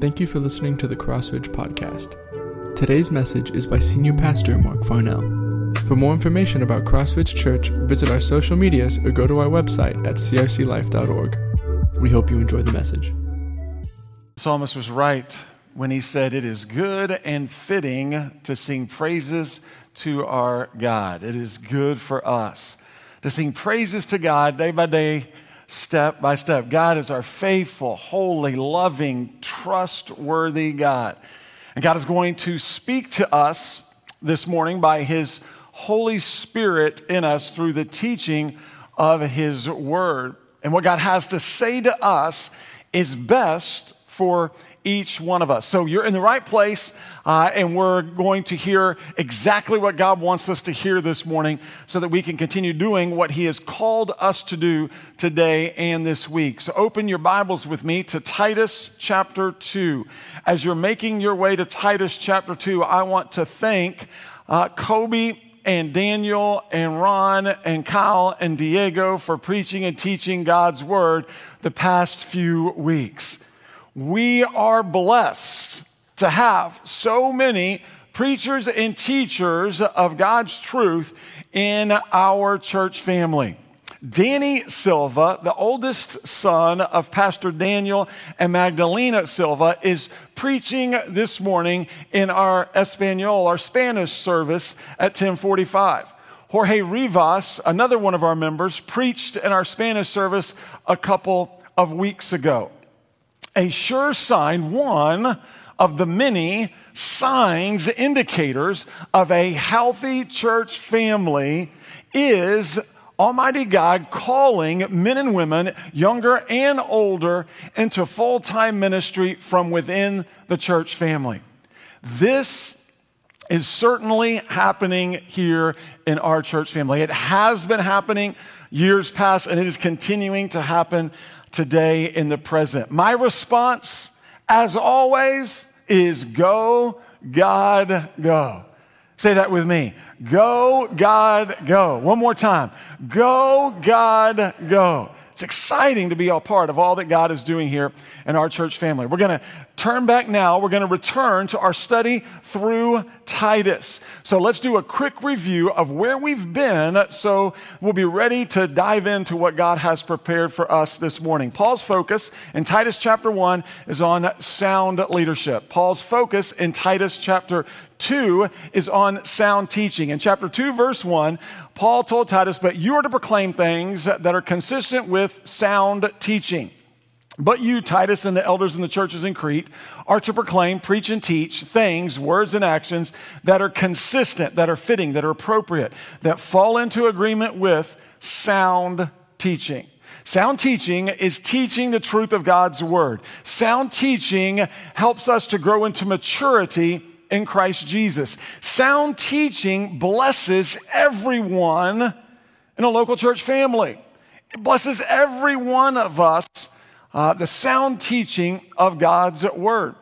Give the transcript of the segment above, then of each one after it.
Thank you for listening to the Crossridge Podcast. Today's message is by Senior Pastor Marc Farnell. For more information about Crossridge Church, visit our social medias or go to our website at crclife.org. We hope you enjoy the message. The psalmist was right when he said, It is good and fitting to sing praises to our God. It is good for us to sing praises to God day by day step by step. God is our faithful, holy, loving, trustworthy God. And God is going to speak to us this morning by His Holy Spirit in us through the teaching of His Word. And what God has to say to us is best for each one of us. So you're in the right place, uh, and we're going to hear exactly what God wants us to hear this morning so that we can continue doing what He has called us to do today and this week. So open your Bibles with me to Titus chapter 2. As you're making your way to Titus chapter 2, I want to thank uh, Kobe and Daniel and Ron and Kyle and Diego for preaching and teaching God's word the past few weeks. We are blessed to have so many preachers and teachers of God's truth in our church family. Danny Silva, the oldest son of Pastor Daniel and Magdalena Silva, is preaching this morning in our Espanol, our Spanish service at 1045. Jorge Rivas, another one of our members, preached in our Spanish service a couple of weeks ago a sure sign, one of the many signs, indicators of a healthy church family is Almighty God calling men and women, younger and older, into full time ministry from within the church family. This is certainly happening here in our church family. It has been happening years past, and it is continuing to happen today in the present. My response, as always, is go, God, go. Say that with me. Go, God, go. One more time. Go, God, go. It's exciting to be a part of all that God is doing here in our church family. We're going to turn back now. We're going to return to our study through Titus. So let's do a quick review of where we've been so we'll be ready to dive into what God has prepared for us this morning. Paul's focus in Titus chapter 1 is on sound leadership. Paul's focus in Titus chapter 2 is on sound teaching. In chapter 2, verse 1, Paul told Titus, But you are to proclaim things that are consistent with sound teaching. But you, Titus, and the elders in the churches in Crete are to proclaim, preach, and teach things, words, and actions that are consistent, that are fitting, that are appropriate, that fall into agreement with sound teaching. Sound teaching is teaching the truth of God's word. Sound teaching helps us to grow into maturity in Christ Jesus. Sound teaching blesses everyone in a local church family. It blesses every one of us, uh, the sound teaching of God's word.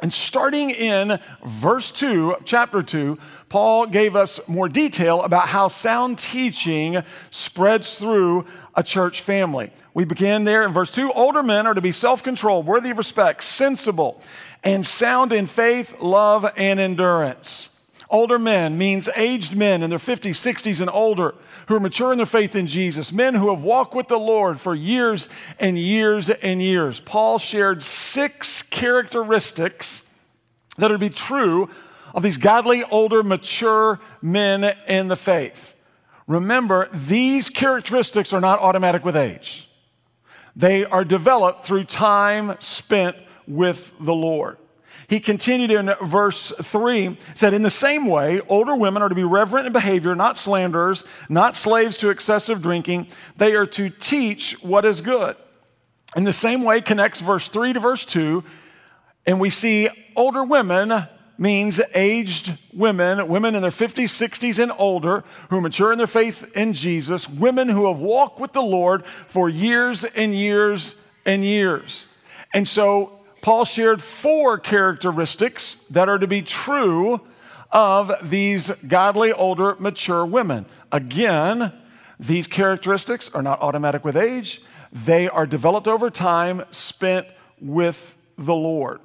And starting in verse 2, chapter 2, Paul gave us more detail about how sound teaching spreads through a church family. We begin there in verse 2 Older men are to be self controlled, worthy of respect, sensible, and sound in faith, love, and endurance. Older men means aged men in their 50s, 60s, and older who are mature in their faith in Jesus, men who have walked with the Lord for years and years and years. Paul shared six characteristics that would be true of these godly, older, mature men in the faith. Remember, these characteristics are not automatic with age. They are developed through time spent with the Lord. He continued in verse 3, said, In the same way, older women are to be reverent in behavior, not slanderers, not slaves to excessive drinking. They are to teach what is good. In the same way, connects verse 3 to verse 2, and we see older women means aged women, women in their 50s, 60s, and older who mature in their faith in Jesus, women who have walked with the Lord for years and years and years. And so Paul shared four characteristics that are to be true of these godly, older, mature women. Again, these characteristics are not automatic with age, they are developed over time spent with the Lord.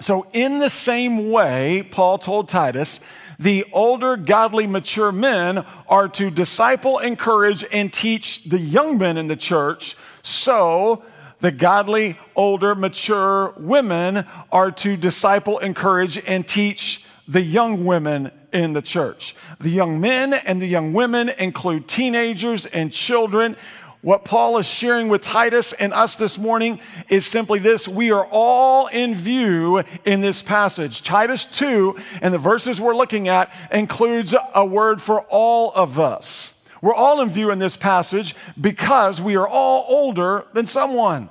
So, in the same way, Paul told Titus, the older, godly, mature men are to disciple, encourage, and teach the young men in the church. So, the godly, older, mature women are to disciple, encourage, and teach the young women in the church. The young men and the young women include teenagers and children. What Paul is sharing with Titus and us this morning is simply this. We are all in view in this passage. Titus 2 and the verses we're looking at includes a word for all of us. We're all in view in this passage because we are all older than someone.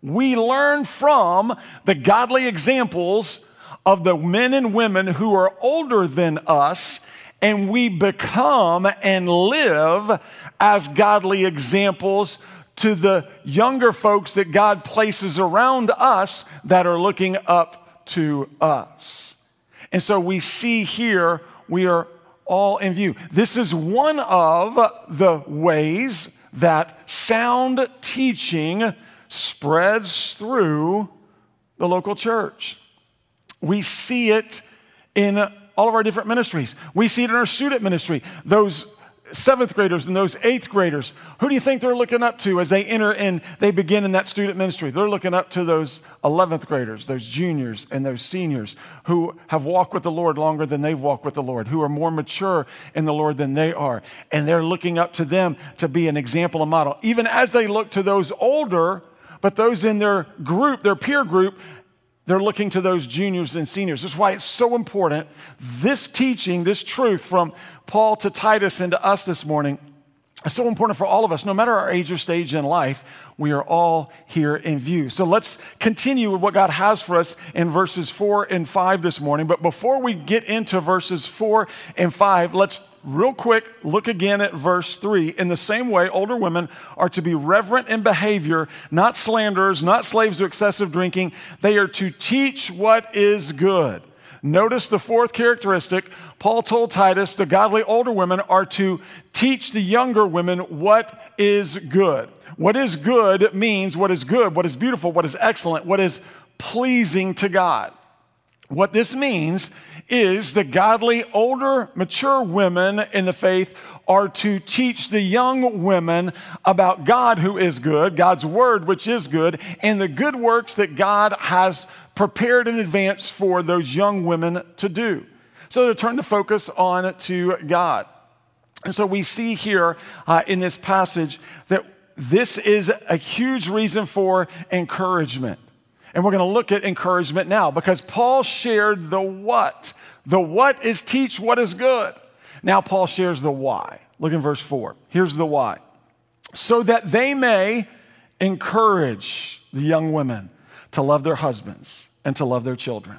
We learn from the godly examples of the men and women who are older than us and we become and live as godly examples to the younger folks that God places around us that are looking up to us. And so we see here, we are all in view. This is one of the ways that sound teaching spreads through the local church. We see it in all of our different ministries. We see it in our student ministry. Those seventh graders and those eighth graders, who do you think they're looking up to as they enter and they begin in that student ministry? They're looking up to those 11th graders, those juniors and those seniors who have walked with the Lord longer than they've walked with the Lord, who are more mature in the Lord than they are. And they're looking up to them to be an example and model. Even as they look to those older, but those in their group, their peer group, they're looking to those juniors and seniors. That's why it's so important. This teaching, this truth from Paul to Titus and to us this morning so important for all of us. No matter our age or stage in life, we are all here in view. So let's continue with what God has for us in verses four and five this morning. But before we get into verses four and five, let's real quick, look again at verse 3. In the same way, older women are to be reverent in behavior, not slanderers, not slaves to excessive drinking. They are to teach what is good. Notice the fourth characteristic. Paul told Titus the godly older women are to teach the younger women what is good. What is good means what is good, what is beautiful, what is excellent, what is pleasing to God. What this means is the godly, older, mature women in the faith are to teach the young women about God who is good, God's word which is good, and the good works that God has prepared in advance for those young women to do. So to turn the focus on to God. And so we see here uh, in this passage that this is a huge reason for encouragement. And we're going to look at encouragement now because Paul shared the what. The what is teach what is good. Now Paul shares the why. Look in verse 4. Here's the why. So that they may encourage the young women to love their husbands and to love their children,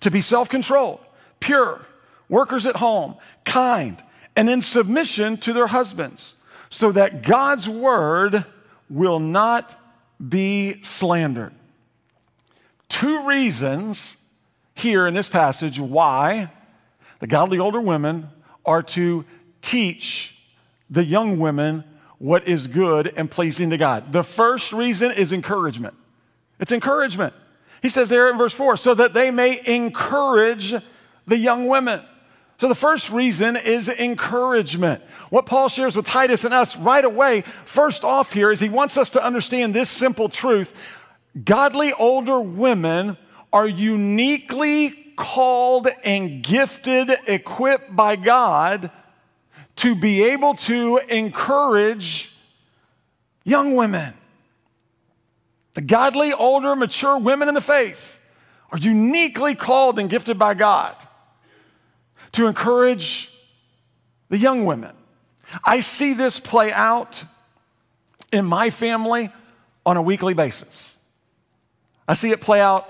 to be self controlled, pure, workers at home, kind, and in submission to their husbands, so that God's word will not be slandered. Two reasons here in this passage why the godly older women are to teach the young women what is good and pleasing to God. The first reason is encouragement. It's encouragement. He says there in verse 4 so that they may encourage the young women. So the first reason is encouragement. What Paul shares with Titus and us right away, first off here, is he wants us to understand this simple truth godly older women are uniquely called and gifted, equipped by God to be able to encourage young women. The godly, older, mature women in the faith are uniquely called and gifted by God to encourage the young women. I see this play out in my family on a weekly basis. I see it play out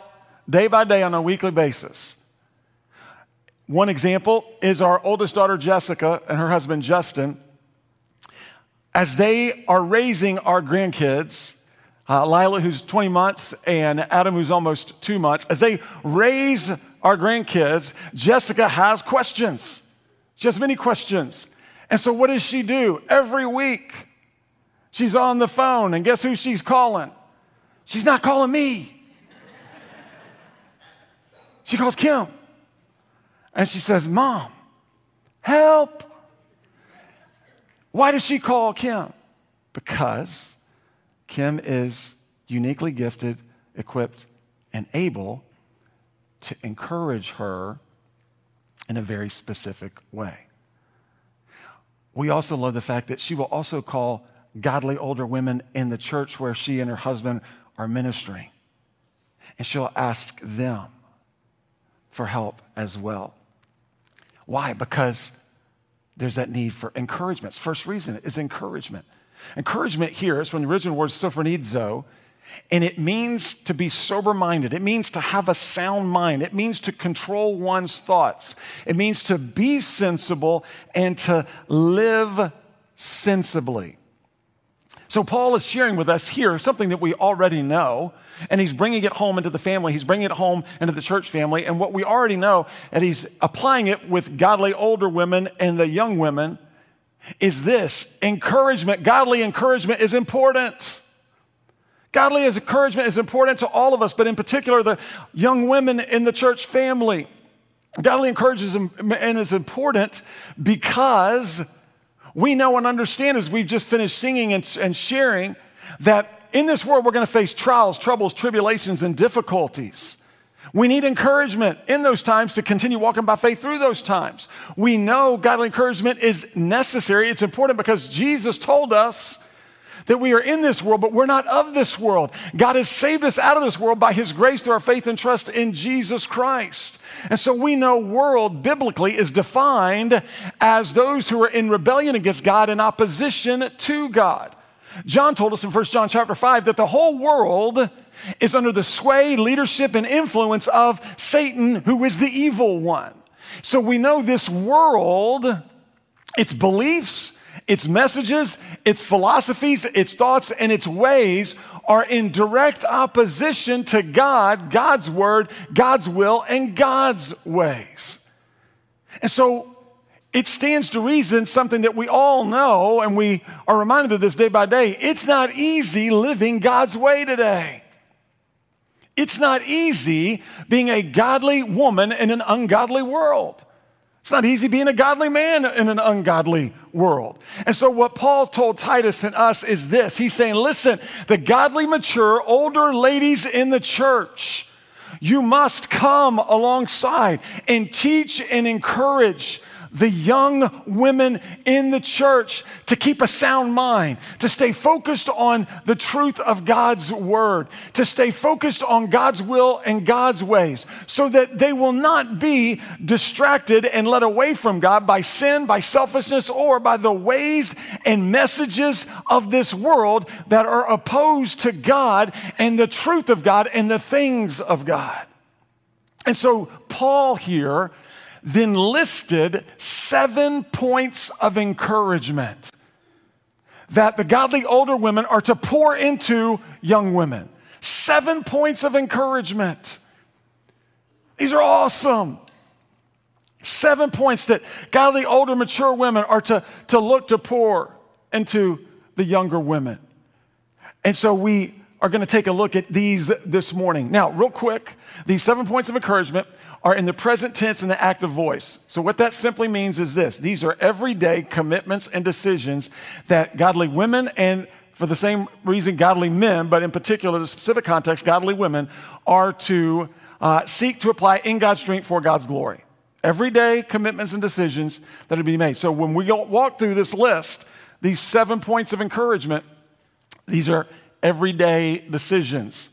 day by day on a weekly basis. One example is our oldest daughter, Jessica, and her husband, Justin. As they are raising our grandkids, uh, Lila, who's 20 months, and Adam, who's almost two months, as they raise our grandkids, Jessica has questions. She has many questions. And so, what does she do? Every week, she's on the phone, and guess who she's calling? She's not calling me. She calls Kim. And she says, Mom, help. Why does she call Kim? Because Kim is uniquely gifted, equipped, and able to encourage her in a very specific way. We also love the fact that she will also call godly older women in the church where she and her husband are ministering. And she'll ask them for help as well. Why? Because there's that need for encouragement. First reason is encouragement. Encouragement here is from the original word sophronizo, and it means to be sober minded. It means to have a sound mind. It means to control one's thoughts. It means to be sensible and to live sensibly. So, Paul is sharing with us here something that we already know, and he's bringing it home into the family. He's bringing it home into the church family. And what we already know, and he's applying it with godly older women and the young women, is this encouragement. Godly encouragement is important. Godly encouragement is important to all of us, but in particular, the young women in the church family. Godly encouragement is important because we know and understand, as we've just finished singing and, and sharing, that in this world we're going to face trials, troubles, tribulations, and difficulties. We need encouragement in those times to continue walking by faith through those times. We know godly encouragement is necessary. It's important because Jesus told us that we are in this world, but we're not of this world. God has saved us out of this world by His grace through our faith and trust in Jesus Christ. And so we know world biblically is defined as those who are in rebellion against God in opposition to God. John told us in 1 John chapter 5 that the whole world is under the sway, leadership, and influence of Satan, who is the evil one. So we know this world, its beliefs, its messages, its philosophies, its thoughts, and its ways are in direct opposition to God, God's word, God's will, and God's ways. And so it stands to reason something that we all know and we are reminded of this day by day. It's not easy living God's way today. It's not easy being a godly woman in an ungodly world. It's not easy being a godly man in an ungodly world. And so, what Paul told Titus and us is this He's saying, listen, the godly, mature, older ladies in the church, you must come alongside and teach and encourage the young women in the church to keep a sound mind, to stay focused on the truth of God's word, to stay focused on God's will and God's ways, so that they will not be distracted and led away from God by sin, by selfishness, or by the ways and messages of this world that are opposed to God and the truth of God and the things of God. And so, Paul here then listed seven points of encouragement that the godly older women are to pour into young women. Seven points of encouragement. These are awesome. Seven points that godly older mature women are to, to look to pour into the younger women. And so we are going to take a look at these this morning. Now, real quick, these seven points of encouragement are in the present tense and the active voice. So, what that simply means is this these are everyday commitments and decisions that godly women and for the same reason, godly men, but in particular, the specific context, godly women, are to uh, seek to apply in God's strength for God's glory. Everyday commitments and decisions that are being made. So when we walk through this list, these seven points of encouragement, these are everyday decisions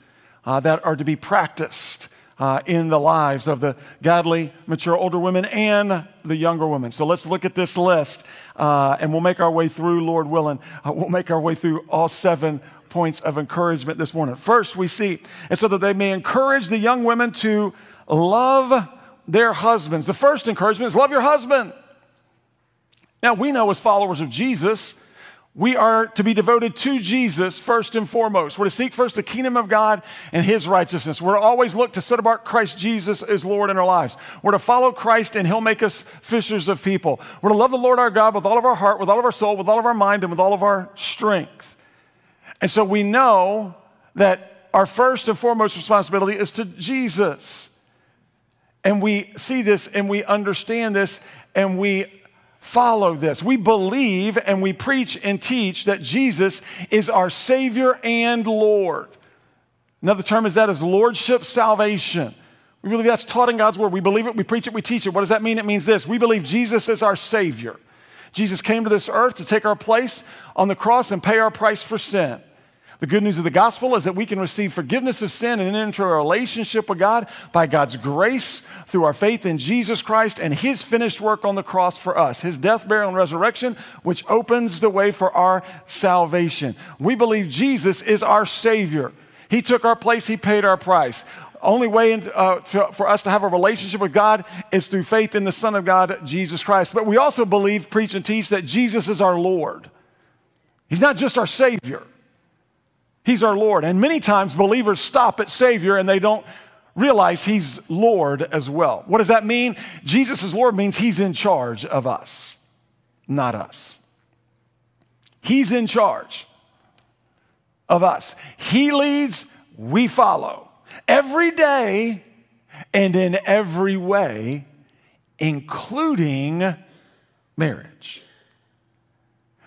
uh, that are to be practiced uh, in the lives of the godly, mature older women and the younger women. So let's look at this list uh, and we'll make our way through, Lord willing. Uh, we'll make our way through all seven points of encouragement this morning. First, we see, and so that they may encourage the young women to love their husbands. The first encouragement is love your husband. Now, we know as followers of Jesus, we are to be devoted to Jesus first and foremost. We're to seek first the kingdom of God and his righteousness. We're to always look to set apart Christ Jesus as Lord in our lives. We're to follow Christ and he'll make us fishers of people. We're to love the Lord our God with all of our heart, with all of our soul, with all of our mind, and with all of our strength. And so we know that our first and foremost responsibility is to Jesus. and we see this and we understand this and we follow this. We believe and we preach and teach that Jesus is our Savior and Lord. Another term is that is Lordship salvation. We believe that's taught in God's Word. We believe it, we preach it, we teach it. What does that mean? It means this we believe Jesus is our Savior. Jesus came to this earth to take our place on the cross and pay our price for sin. The good news of the gospel is that we can receive forgiveness of sin and enter a relationship with God by God's grace through our faith in Jesus Christ and his finished work on the cross for us, his death, burial, and resurrection, which opens the way for our salvation. We believe Jesus is our Savior. He took our place, he paid our price. Only way in, uh, for us to have a relationship with God is through faith in the Son of God, Jesus Christ. But we also believe, preach, and teach that Jesus is our Lord. He's not just our Savior. He's our Lord. And many times believers stop at Savior and they don't realize He's Lord as well. What does that mean? Jesus is Lord means He's in charge of us, not us. He's in charge of us. He leads, we follow. Every day and in every way, including marriage.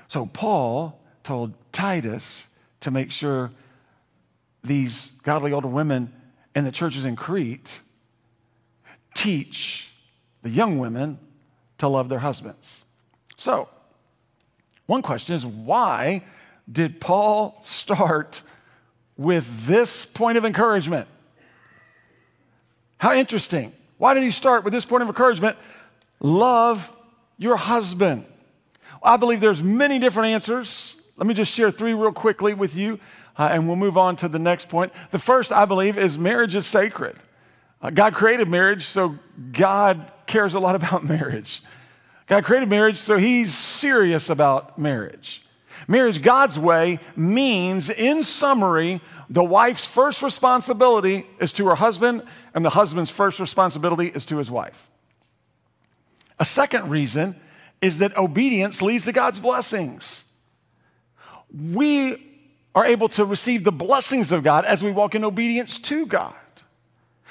So Paul told Titus, to make sure these godly older women in the churches in Crete teach the young women to love their husbands. So, one question is why did Paul start with this point of encouragement? How interesting. Why did he start with this point of encouragement? Love your husband. I believe there's many different answers let me just share three real quickly with you, uh, and we'll move on to the next point. The first, I believe, is marriage is sacred. Uh, God created marriage, so God cares a lot about marriage. God created marriage, so He's serious about marriage. Marriage God's way means, in summary, the wife's first responsibility is to her husband, and the husband's first responsibility is to his wife. A second reason is that obedience leads to God's blessings we are able to receive the blessings of God as we walk in obedience to God.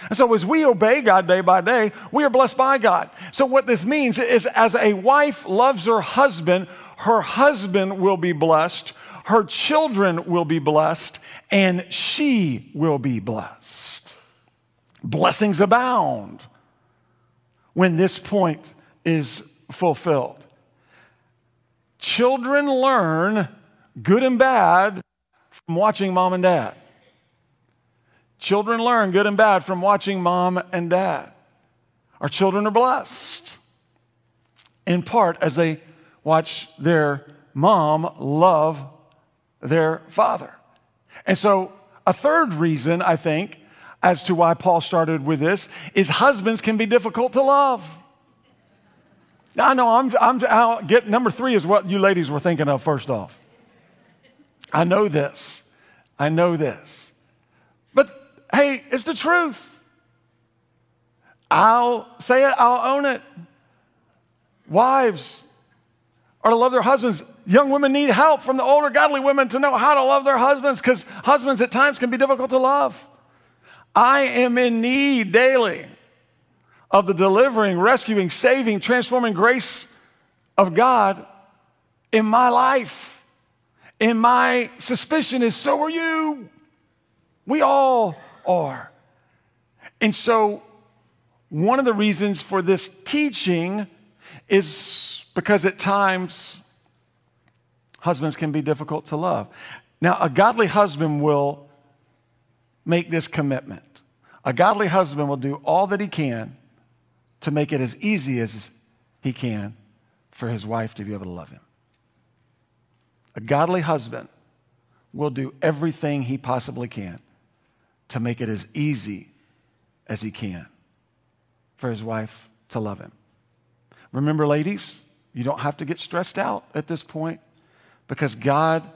And so, as we obey God day by day, we are blessed by God. So, what this means is as a wife loves her husband, her husband will be blessed, her children will be blessed, and she will be blessed. Blessings abound when this point is fulfilled. Children learn good and bad from watching mom and dad. Children learn good and bad from watching mom and dad. Our children are blessed in part as they watch their mom love their father. And so, a third reason, I think, as to why Paul started with this is husbands can be difficult to love. Now, I know I'm, I'm I'll get number three is what you ladies were thinking of first off. I know this. I know this. But hey, it's the truth. I'll say it, I'll own it. Wives are to love their husbands. Young women need help from the older godly women to know how to love their husbands because husbands at times can be difficult to love. I am in need daily of the delivering, rescuing, saving, transforming grace of God in my life. And my suspicion is so are you. We all are. And so, one of the reasons for this teaching is because at times husbands can be difficult to love. Now, a godly husband will make this commitment. A godly husband will do all that he can to make it as easy as he can for his wife to be able to love him. A godly husband will do everything he possibly can to make it as easy as he can for his wife to love him. Remember, ladies, you don't have to get stressed out at this point because God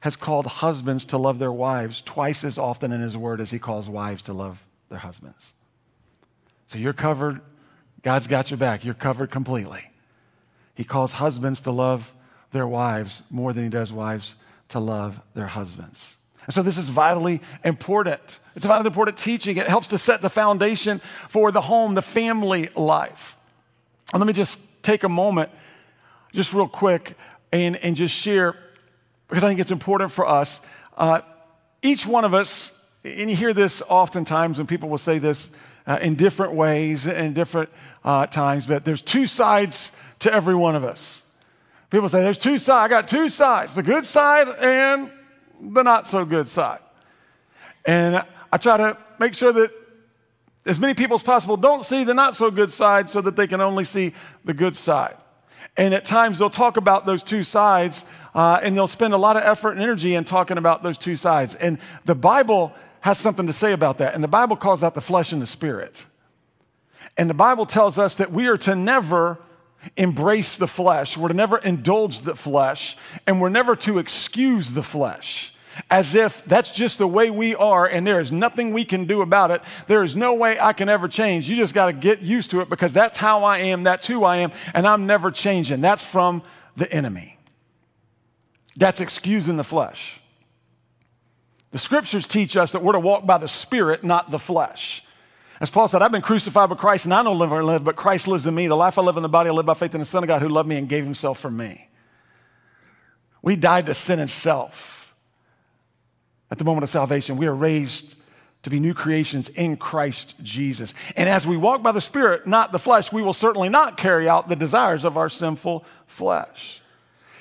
has called husbands to love their wives twice as often in his word as he calls wives to love their husbands. So you're covered. God's got your back. You're covered completely. He calls husbands to love their wives more than he does wives to love their husbands. And so, this is vitally important. It's a vitally important teaching. It helps to set the foundation for the home, the family life. And let me just take a moment, just real quick, and, and just share, because I think it's important for us. Uh, each one of us, and you hear this oftentimes when people will say this uh, in different ways and different uh, times, but there's two sides to every one of us. People say, There's two sides. I got two sides the good side and the not so good side. And I try to make sure that as many people as possible don't see the not so good side so that they can only see the good side. And at times they'll talk about those two sides uh, and they'll spend a lot of effort and energy in talking about those two sides. And the Bible has something to say about that. And the Bible calls out the flesh and the spirit. And the Bible tells us that we are to never embrace the flesh, we're to never indulge the flesh, and we're never to excuse the flesh as if that's just the way we are and there is nothing we can do about it. There is no way I can ever change. You just got to get used to it because that's how I am, that's who I am, and I'm never changing. That's from the enemy. That's excusing the flesh. The scriptures teach us that we're to walk by the Spirit, not the flesh. As Paul said, I've been crucified with Christ, and I no longer live, but Christ lives in me. The life I live in the body, I live by faith in the Son of God who loved me and gave himself for me. We died to sin and self. At the moment of salvation, we are raised to be new creations in Christ Jesus. And as we walk by the Spirit, not the flesh, we will certainly not carry out the desires of our sinful flesh.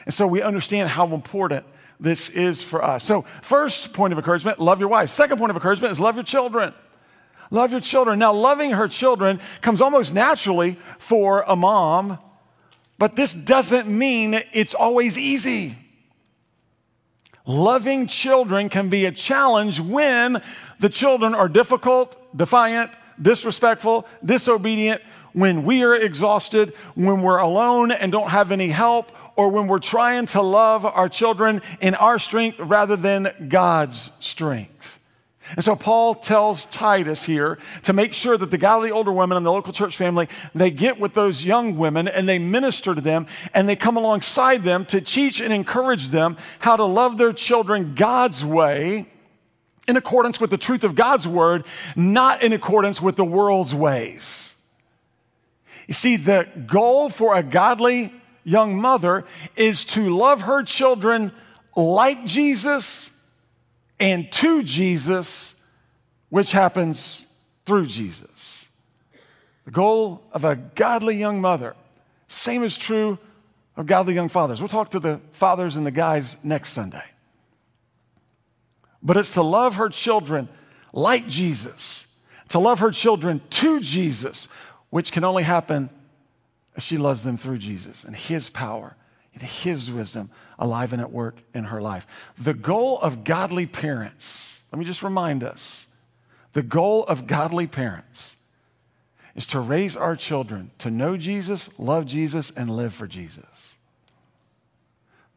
And so we understand how important this is for us. So, first point of encouragement love your wife. Second point of encouragement is love your children. Love your children. Now, loving her children comes almost naturally for a mom, but this doesn't mean it's always easy. Loving children can be a challenge when the children are difficult, defiant, disrespectful, disobedient, when we are exhausted, when we're alone and don't have any help, or when we're trying to love our children in our strength rather than God's strength. And so Paul tells Titus here to make sure that the godly older women in the local church family, they get with those young women and they minister to them and they come alongside them to teach and encourage them how to love their children God's way in accordance with the truth of God's word, not in accordance with the world's ways. You see, the goal for a godly young mother is to love her children like Jesus and to Jesus, which happens through Jesus. The goal of a godly young mother, same is true of godly young fathers. We'll talk to the fathers and the guys next Sunday. But it's to love her children like Jesus, to love her children to Jesus, which can only happen as she loves them through Jesus and His power his wisdom alive and at work in her life. The goal of godly parents, let me just remind us the goal of godly parents is to raise our children to know Jesus, love Jesus, and live for Jesus.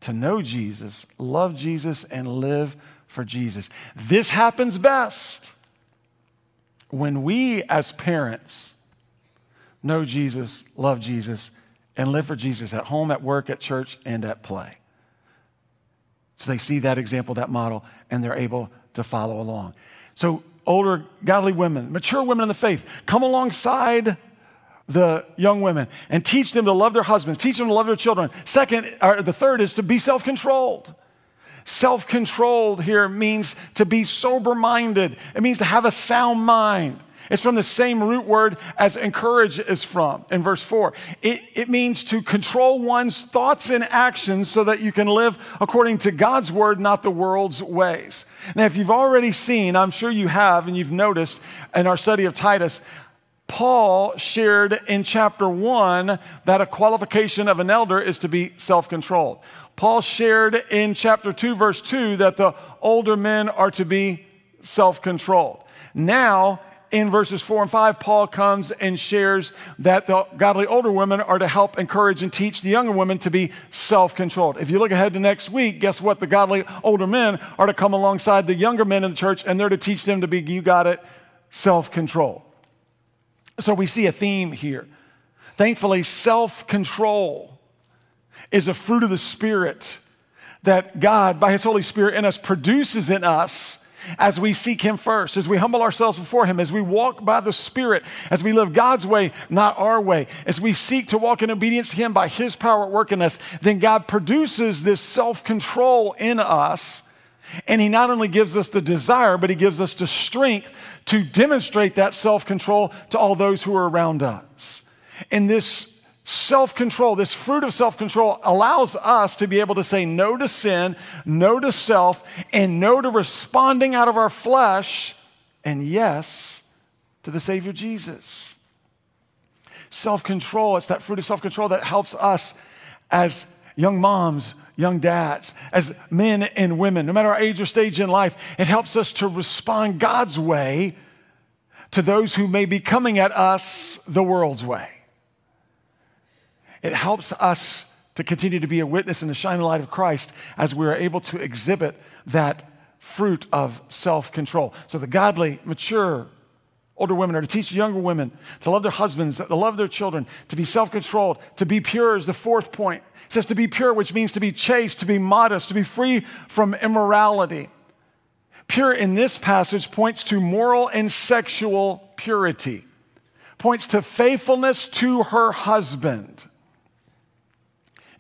To know Jesus, love Jesus, and live for Jesus. This happens best when we, as parents, know Jesus, love Jesus, and live for Jesus at home, at work, at church, and at play. So they see that example, that model, and they're able to follow along. So, older, godly women, mature women in the faith, come alongside the young women and teach them to love their husbands, teach them to love their children. Second, or the third is to be self controlled. Self controlled here means to be sober minded, it means to have a sound mind. It's from the same root word as encourage is from in verse 4. It, it means to control one's thoughts and actions so that you can live according to God's word, not the world's ways. Now, if you've already seen, I'm sure you have, and you've noticed in our study of Titus, Paul shared in chapter 1 that a qualification of an elder is to be self controlled. Paul shared in chapter 2, verse 2, that the older men are to be self controlled. Now, in verses 4 and 5, Paul comes and shares that the godly older women are to help encourage and teach the younger women to be self controlled. If you look ahead to next week, guess what? The godly older men are to come alongside the younger men in the church and they're to teach them to be, you got it, self control. So we see a theme here. Thankfully, self control is a fruit of the Spirit that God, by His Holy Spirit in us, produces in us as we seek Him first, as we humble ourselves before Him, as we walk by the Spirit, as we live God's way, not our way, as we seek to walk in obedience to Him by His power at work in us, then God produces this self control in us. And He not only gives us the desire, but He gives us the strength to demonstrate that self control to all those who are around us. And this self control, this fruit of self control, allows us to be able to say no to sin, no to self, and no to responding out of our flesh, and yes to the Savior Jesus. Self control, it's that fruit of self control that helps us as young moms, young dads, as men and women, no matter our age or stage in life, it helps us to respond God's way to those who may be coming at us the world's way. It helps us to continue to be a witness and to shine the light of Christ as we are able to exhibit that fruit of self control. So, the godly, mature, older women are to teach younger women to love their husbands, to love their children, to be self controlled, to be pure is the fourth point. It says to be pure, which means to be chaste, to be modest, to be free from immorality. Pure in this passage points to moral and sexual purity, points to faithfulness to her husband.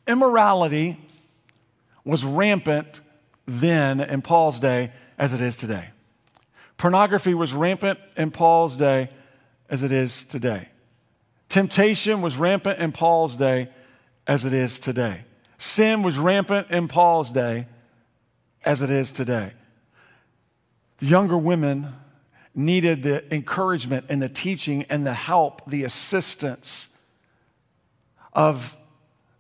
Immorality was rampant then in Paul's day as it is today. Pornography was rampant in Paul's day as it is today. Temptation was rampant in Paul's day as it is today. Sin was rampant in Paul's day as it is today. The younger women needed the encouragement and the teaching and the help, the assistance of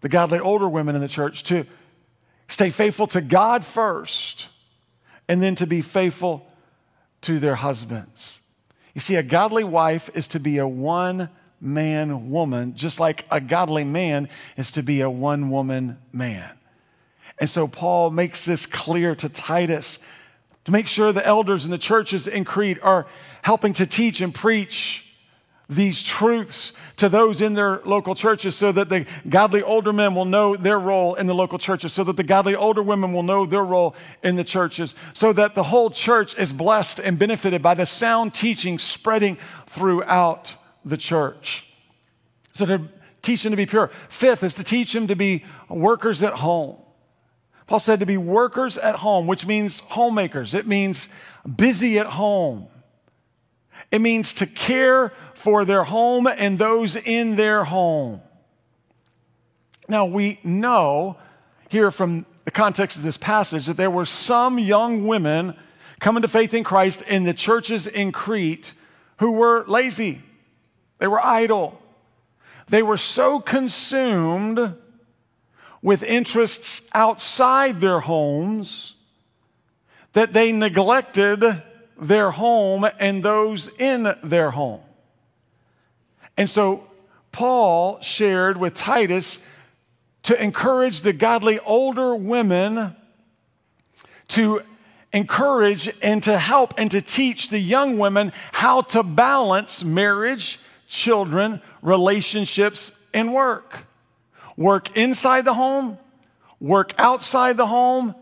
the godly older women in the church to stay faithful to God first and then to be faithful to their husbands. You see, a godly wife is to be a one man woman, just like a godly man is to be a one woman man. And so Paul makes this clear to Titus to make sure the elders in the churches in Crete are helping to teach and preach these truths to those in their local churches so that the godly older men will know their role in the local churches, so that the godly older women will know their role in the churches, so that the whole church is blessed and benefited by the sound teaching spreading throughout the church. So to teach them to be pure. Fifth is to teach them to be workers at home. Paul said to be workers at home, which means homemakers. It means busy at home. It means to care for their home and those in their home. Now, we know here from the context of this passage that there were some young women coming to faith in Christ in the churches in Crete who were lazy, they were idle, they were so consumed with interests outside their homes that they neglected their home and those in their home. And so Paul shared with Titus to encourage the godly older women to encourage and to help and to teach the young women how to balance marriage, children, relationships, and work. Work inside the home, work outside the home,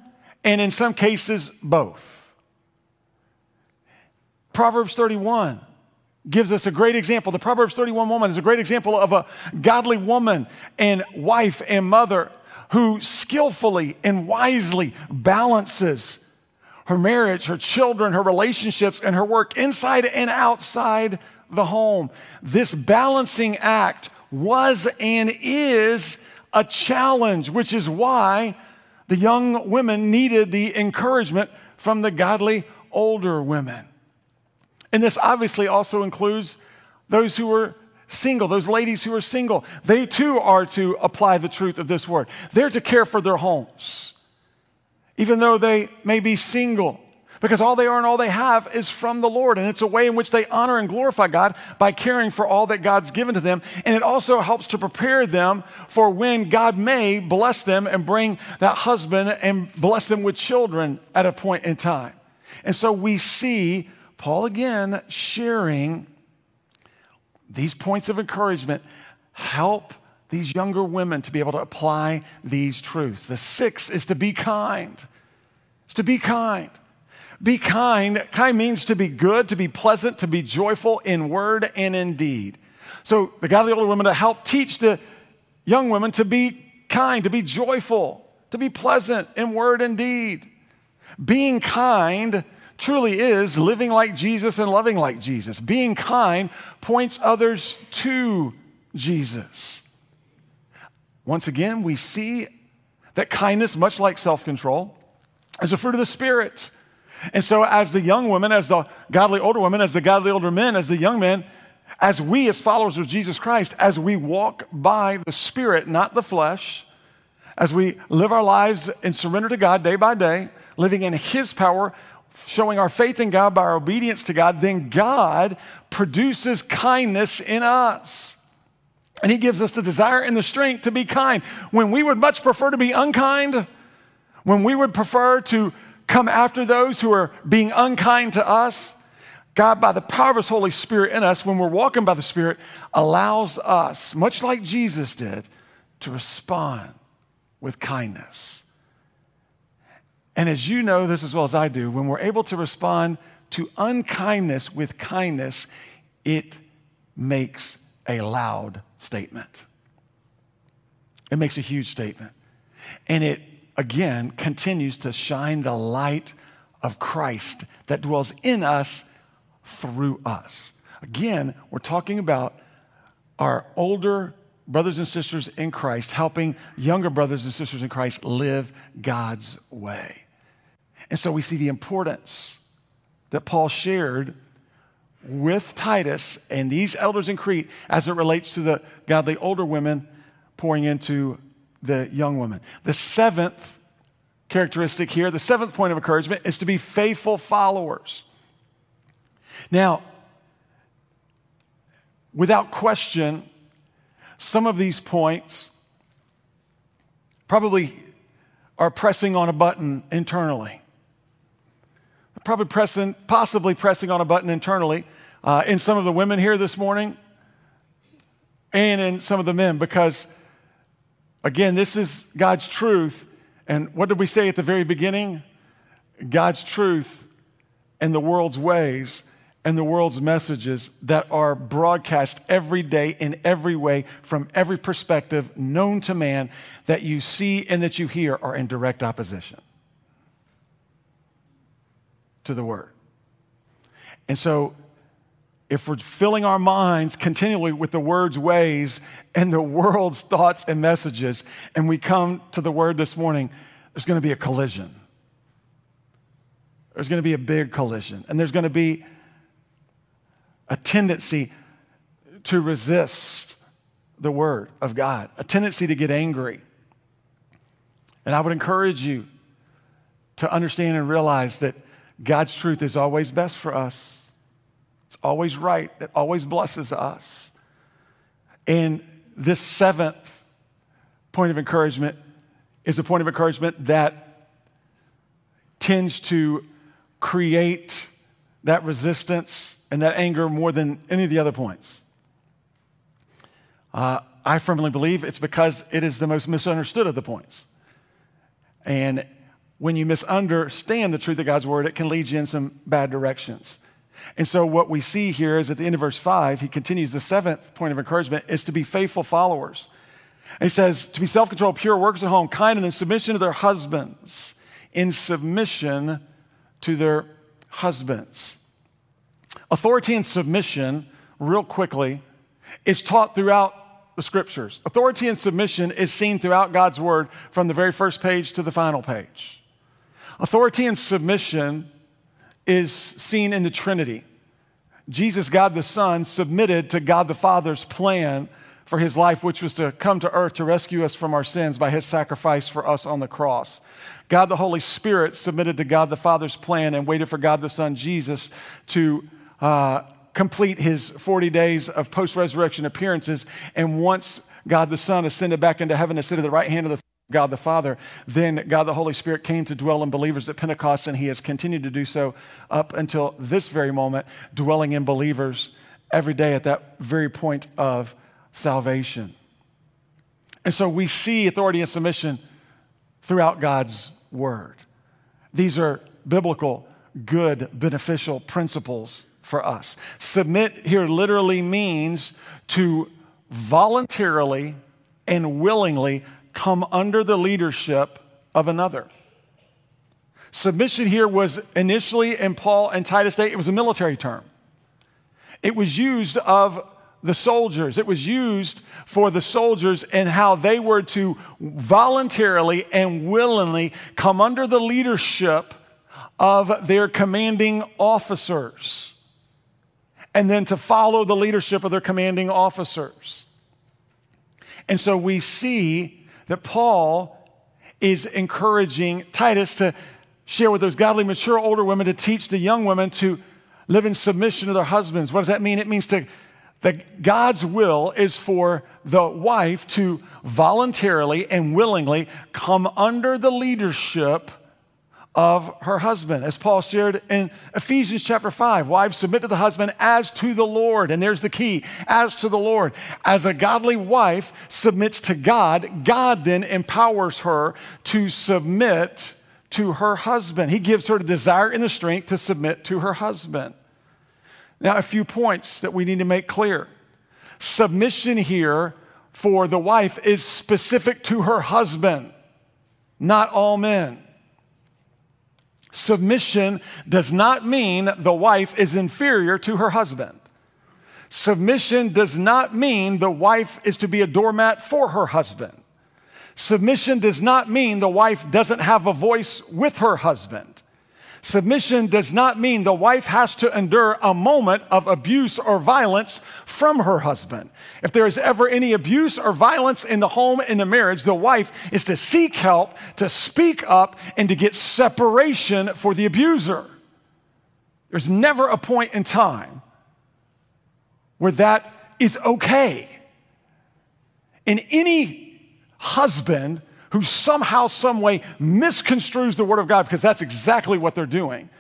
and in some cases, both. Proverbs 31 gives us a great example. The Proverbs 31 woman is a great example of a godly woman and wife and mother who skillfully and wisely balances her marriage, her children, her relationships, and her work inside and outside the home. This balancing act was and is a challenge, which is why the young women needed the encouragement from the godly older women. And this obviously also includes those who are single, those ladies who are single. They too are to apply the truth of this word. They're to care for their homes, even though they may be single, because all they are and all they have is from the Lord. And it's a way in which they honor and glorify God by caring for all that God's given to them. And it also helps to prepare them for when God may bless them and bring that husband and bless them with children at a point in time. And so we see Paul again sharing these points of encouragement help these younger women to be able to apply these truths. The sixth is to be kind. It's to be kind. Be kind. Kind means to be good, to be pleasant, to be joyful in word and in deed. So the godly older women to help teach the young women to be kind, to be joyful, to be pleasant in word and deed. Being kind truly is living like Jesus and loving like Jesus. Being kind points others to Jesus. Once again, we see that kindness, much like self control, is a fruit of the Spirit. And so, as the young women, as the godly older women, as the godly older men, as the young men, as we, as followers of Jesus Christ, as we walk by the Spirit, not the flesh, as we live our lives in surrender to God day by day, living in His power, showing our faith in God by our obedience to God, then God produces kindness in us. And He gives us the desire and the strength to be kind. When we would much prefer to be unkind, when we would prefer to come after those who are being unkind to us, God, by the power of His Holy Spirit in us, when we're walking by the Spirit, allows us, much like Jesus did, to respond with kindness. And as you know this as well as I do, when we're able to respond to unkindness with kindness, it makes a loud statement. It makes a huge statement. And it, again, continues to shine the light of Christ that dwells in us through us. Again, we're talking about our older brothers and sisters in Christ helping younger brothers and sisters in Christ live God's way. And so we see the importance that Paul shared with Titus and these elders in Crete as it relates to the godly older women pouring into the young women. The seventh characteristic here, the seventh point of encouragement, is to be faithful followers. Now, without question, some of these points probably are pressing on a button internally probably pressing, possibly pressing on a button internally uh, in some of the women here this morning and in some of the men because, again, this is God's truth. And what did we say at the very beginning? God's truth and the world's ways and the world's messages that are broadcast every day in every way from every perspective known to man that you see and that you hear are in direct opposition to the Word. And so, if we're filling our minds continually with the Word's ways and the world's thoughts and messages, and we come to the Word this morning, there's going to be a collision. There's going to be a big collision. And there's going to be a tendency to resist the Word of God, a tendency to get angry. And I would encourage you to understand and realize that God's truth is always best for us. It's always right. It always blesses us. And this seventh point of encouragement is a point of encouragement that tends to create that resistance and that anger more than any of the other points. Uh, I firmly believe it's because it is the most misunderstood of the points. And when you misunderstand the truth of God's word, it can lead you in some bad directions. And so, what we see here is at the end of verse 5, he continues the seventh point of encouragement is to be faithful followers. And he says, to be self controlled, pure, workers at home, kind, and in submission to their husbands. In submission to their husbands. Authority and submission, real quickly, is taught throughout the scriptures. Authority and submission is seen throughout God's word from the very first page to the final page. Authority and submission is seen in the Trinity. Jesus, God the Son, submitted to God the Father's plan for his life, which was to come to earth to rescue us from our sins by his sacrifice for us on the cross. God the Holy Spirit submitted to God the Father's plan and waited for God the Son, Jesus, to uh, complete his 40 days of post resurrection appearances. And once God the Son ascended back into heaven to sit at the right hand of the God the Father. Then God the Holy Spirit came to dwell in believers at Pentecost, and He has continued to do so up until this very moment, dwelling in believers every day at that very point of salvation. And so we see authority and submission throughout God's word. These are biblical, good, beneficial principles for us. Submit here literally means to voluntarily and willingly come under the leadership of another. Submission here was initially in Paul and Titus Day, it was a military term. It was used of the soldiers. It was used for the soldiers and how they were to voluntarily and willingly come under the leadership of their commanding officers and then to follow the leadership of their commanding officers. And so we see that Paul is encouraging Titus to share with those godly, mature older women to teach the young women to live in submission to their husbands. What does that mean? It means to that God's will is for the wife to voluntarily and willingly come under the leadership of her husband. As Paul shared in Ephesians chapter 5, wives submit to the husband as to the Lord. And there's the key as to the Lord. As a godly wife submits to God, God then empowers her to submit to her husband. He gives her the desire and the strength to submit to her husband. Now, a few points that we need to make clear. Submission here for the wife is specific to her husband, not all men. Submission does not mean the wife is inferior to her husband. Submission does not mean the wife is to be a doormat for her husband. Submission does not mean the wife doesn't have a voice with her husband. Submission does not mean the wife has to endure a moment of abuse or violence from her husband. If there is ever any abuse or violence in the home, in the marriage, the wife is to seek help, to speak up, and to get separation for the abuser. There's never a point in time where that is okay. In any husband who somehow, some way misconstrues the word of God because that's exactly what they're doing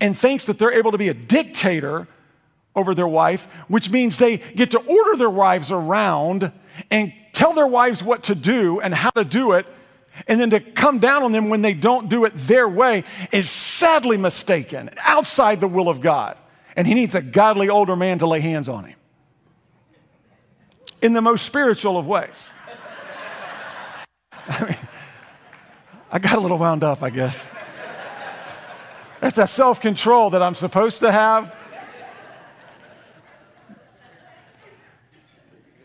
and thinks that they're able to be a dictator over their wife, which means they get to order their wives around and tell their wives what to do and how to do it, and then to come down on them when they don't do it their way is sadly mistaken, outside the will of God. And he needs a godly older man to lay hands on him in the most spiritual of ways. I mean, I got a little wound up, I guess. That's that self control that I'm supposed to have.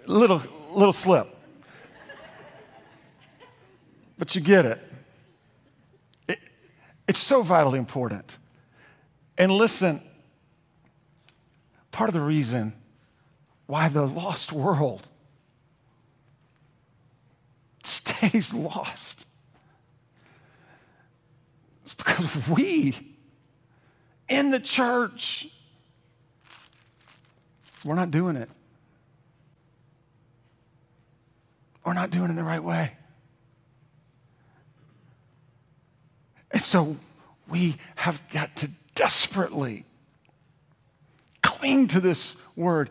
Little, little slip. But you get it. it. It's so vitally important. And listen, part of the reason why the lost world stays lost. It's because we in the church, we're not doing it. We're not doing it the right way. And so we have got to desperately cling to this word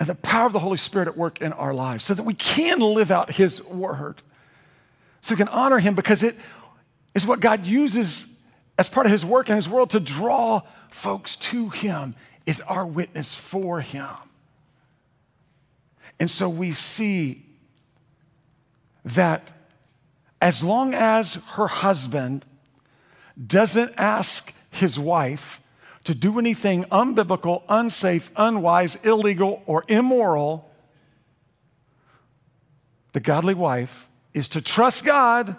and the power of the Holy Spirit at work in our lives so that we can live out His word so we can honor him because it is what God uses as part of his work in his world to draw folks to him, is our witness for him. And so we see that as long as her husband doesn't ask his wife to do anything unbiblical, unsafe, unwise, illegal, or immoral, the godly wife is to trust God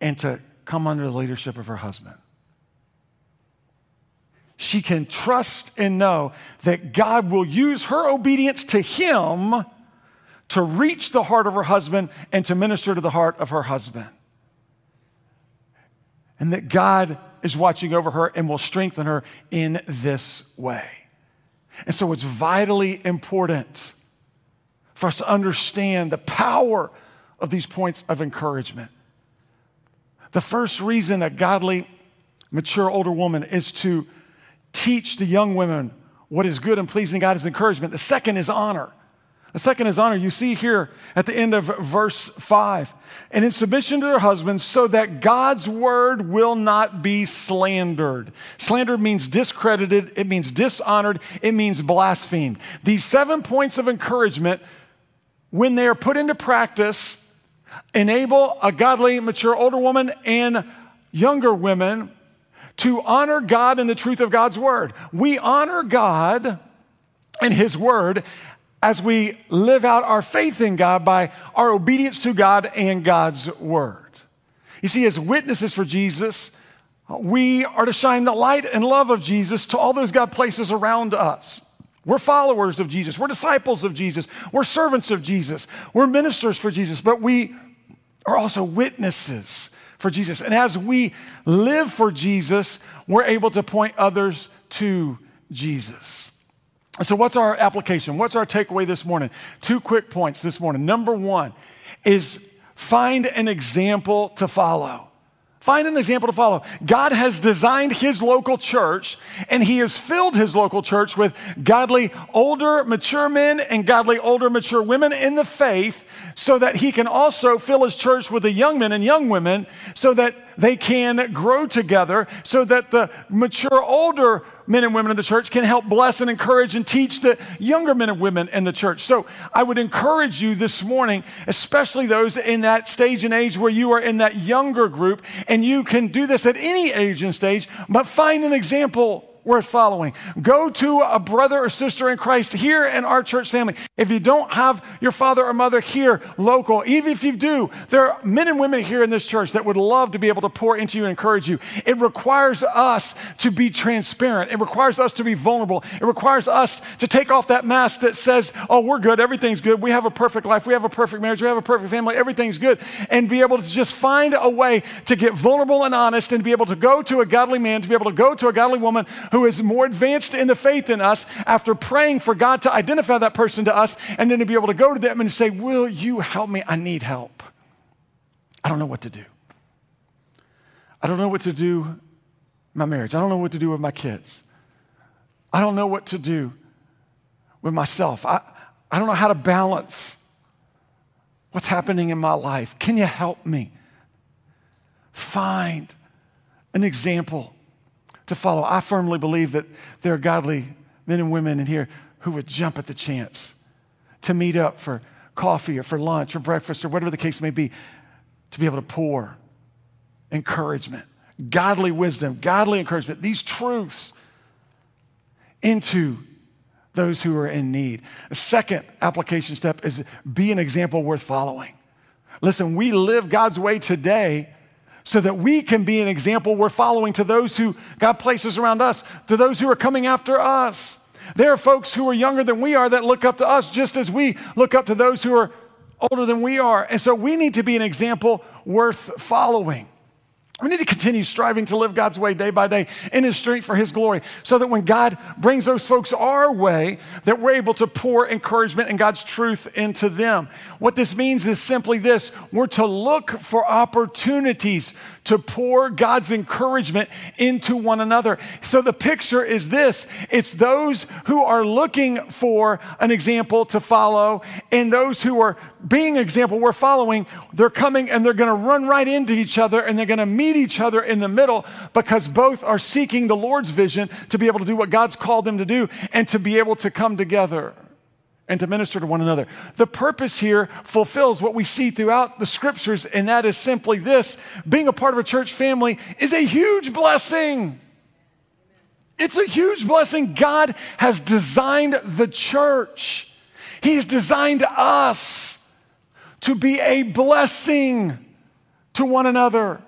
and to come under the leadership of her husband. She can trust and know that God will use her obedience to Him to reach the heart of her husband and to minister to the heart of her husband. And that God is watching over her and will strengthen her in this way. And so it's vitally important for us to understand the power of these points of encouragement. The first reason a godly, mature older woman is to teach the young women what is good and pleasing God is encouragement. The second is honor. The second is honor. You see here at the end of verse 5 and in submission to their husbands, so that God's word will not be slandered. Slander means discredited, it means dishonored, it means blasphemed. These seven points of encouragement, when they are put into practice, enable a godly, mature older woman and younger women to honor God in the truth of God's word. We honor God and His word as we live out our faith in God by our obedience to God and God's word. You see, as witnesses for Jesus, we are to shine the light and love of Jesus to all those God places around us. We're followers of Jesus. We're disciples of Jesus. We're servants of Jesus. We're ministers for Jesus, but we are also witnesses for Jesus. And as we live for Jesus, we're able to point others to Jesus. So, what's our application? What's our takeaway this morning? Two quick points this morning. Number one is find an example to follow. Find an example to follow. God has designed his local church, and he has filled his local church with godly older, mature men and godly older, mature women in the faith, so that he can also fill his church with the young men and young women so that they can grow together, so that the mature, older men and women in the church can help bless and encourage and teach the younger men and women in the church. So I would encourage you this morning, especially those in that stage and age where you are in that younger group, and you can do this at any age and stage, but find an example worth following. Go to a brother or sister in Christ here in our church family. If you don't have your father or mother here local, even if you do, there are men and women here in this church that would love to be able to pour into you and encourage you. It requires us to be transparent. It requires us to be vulnerable. It requires us to take off that mask that says, oh, we're good, everything's good, we have a perfect life, we have a perfect marriage, we have a perfect family, everything's good, and be able to just find a way to get vulnerable and honest and be able to go to a godly man, to be able to go to a godly woman who is more advanced in the faith than us after praying for God to identify that person to us and then to be able to go to them and say, Will you help me? I need help. I don't know what to do. I don't know what to do my marriage. I don't know what to do with my kids. I don't know what to do with myself. I, I don't know how to balance what's happening in my life. Can you help me? Find an example to follow. I firmly believe that there are godly men and women in here who would jump at the chance to meet up for coffee or for lunch or breakfast or whatever the case may be, to be able to pour encouragement, godly wisdom, godly encouragement, these truths into those who are in need. A second application step is be an example worth following. Listen, we live God's way today so that we can be an example we're following to those who God places around us, to those who are coming after us. There are folks who are younger than we are that look up to us just as we look up to those who are older than we are. And so we need to be an example worth following. We need to continue striving to live God's way day by day in His strength for His glory, so that when God brings those folks our way, that we're able to pour encouragement and God's truth into them. What this means is simply this: we're to look for opportunities to pour God's encouragement into one another. So the picture is this: it's those who are looking for an example to follow, and those who are being example we're following, they're coming and they're going to run right into each other and they're going to meet each other in the middle because both are seeking the Lord's vision to be able to do what God's called them to do and to be able to come together and to minister to one another. The purpose here fulfills what we see throughout the scriptures, and that is simply this being a part of a church family is a huge blessing. It's a huge blessing. God has designed the church, He's designed us to be a blessing to one another.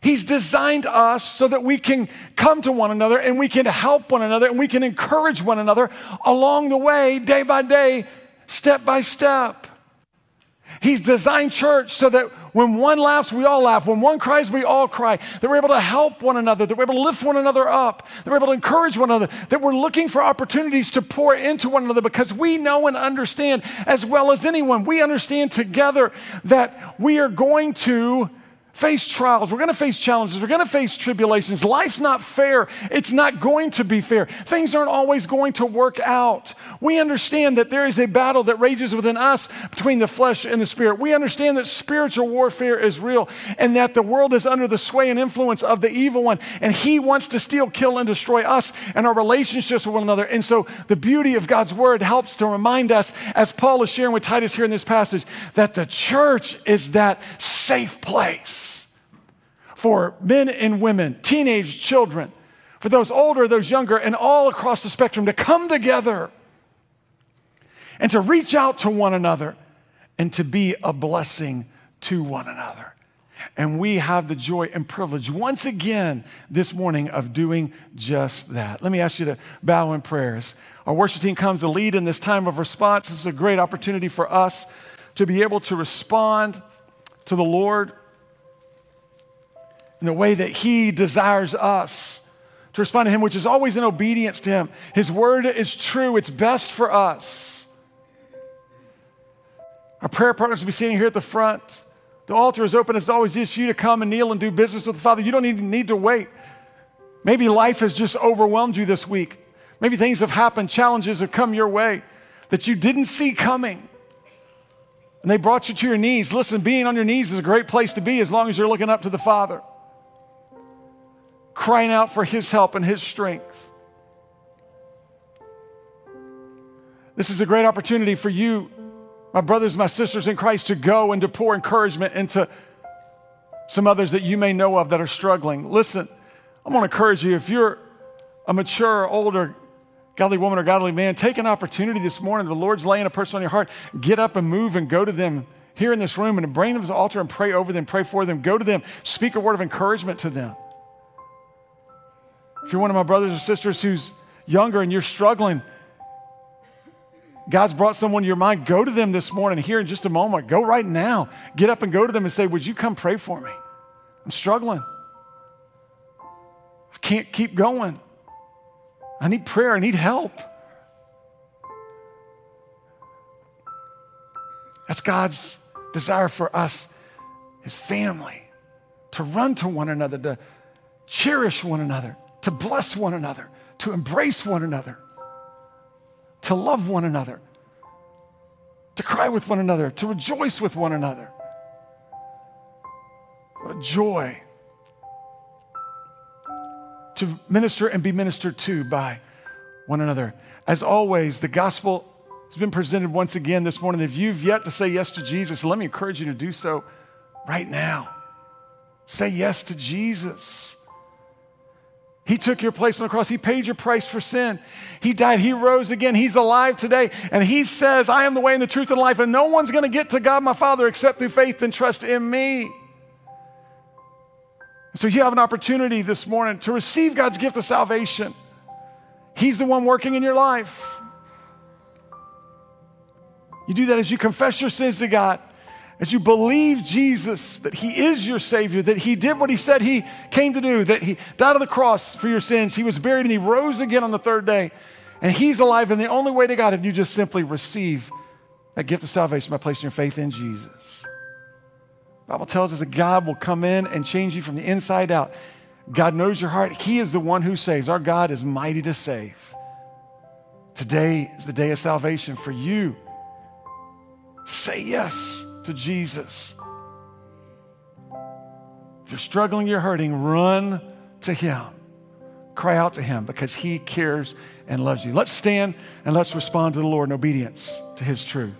He's designed us so that we can come to one another and we can help one another and we can encourage one another along the way, day by day, step by step. He's designed church so that when one laughs, we all laugh. When one cries, we all cry. That we're able to help one another, that we're able to lift one another up, that we're able to encourage one another, that we're looking for opportunities to pour into one another because we know and understand as well as anyone. We understand together that we are going to face trials. We're going to face challenges. We're going to face tribulations. Life's not fair. It's not going to be fair. Things aren't always going to work out. We understand that there is a battle that rages within us between the flesh and the spirit. We understand that spiritual warfare is real and that the world is under the sway and influence of the evil one. And he wants to steal, kill, and destroy us and our relationships with one another. And so the beauty of God's word helps to remind us, as Paul is sharing with Titus here in this passage, that the church is that safe place for men and women, teenage children, for those older, those younger, and all across the spectrum to come together and to reach out to one another and to be a blessing to one another. And we have the joy and privilege once again this morning of doing just that. Let me ask you to bow in prayers. Our worship team comes to lead in this time of response. This is a great opportunity for us to be able to respond to the Lord in the way that He desires us to respond to Him, which is always in obedience to Him. His word is true, it's best for us. Our prayer partners will be sitting here at the front. The altar is open as always is for you to come and kneel and do business with the Father. You don't even need to wait. Maybe life has just overwhelmed you this week. Maybe things have happened, challenges have come your way that you didn't see coming. And they brought you to your knees. Listen, being on your knees is a great place to be as long as you're looking up to the Father crying out for His help and His strength. This is a great opportunity for you, my brothers, my sisters in Christ, to go and to pour encouragement into some others that you may know of that are struggling. Listen, I'm going to encourage you if you're a mature, older, godly woman or godly man, take an opportunity this morning. The Lord's laying a person on your heart. Get up and move and go to them here in this room and bring them to the altar and pray over them, pray for them. Go to them, speak a word of encouragement to them. If you're one of my brothers or sisters who's younger and you're struggling, God's brought someone to your mind, go to them this morning, here in just a moment. Go right now. Get up and go to them and say, Would you come pray for me? I'm struggling. I can't keep going. I need prayer. I need help. That's God's desire for us, His family, to run to one another, to cherish one another to bless one another, to embrace one another, to love one another, to cry with one another, to rejoice with one another. What a joy to minister and be ministered to by one another. As always, the gospel has been presented once again this morning. If you've yet to say yes to Jesus, let me encourage you to do so right now. Say yes to Jesus. He took your place on the cross. He paid your price for sin. He died. He rose again. He's alive today. And He says, I am the way and the truth and life, and no one's going to get to God my Father except through faith and trust in me. So you have an opportunity this morning to receive God's gift of salvation. He's the one working in your life. You do that as you confess your sins to God as you believe Jesus, that He is your Savior, that He did what He said He came to do, that He died on the cross for your sins, He was buried and He rose again on the third day, and He's alive, and the only way to God is you just simply receive that gift of salvation by placing your faith in Jesus. The Bible tells us that God will come in and change you from the inside out. God knows your heart. He is the one who saves. Our God is mighty to save. Today is the day of salvation for you. Say yes to Jesus. If you're struggling, you're hurting, run to Him. Cry out to Him because He cares and loves you. Let's stand and let's respond to the Lord in obedience to His truth.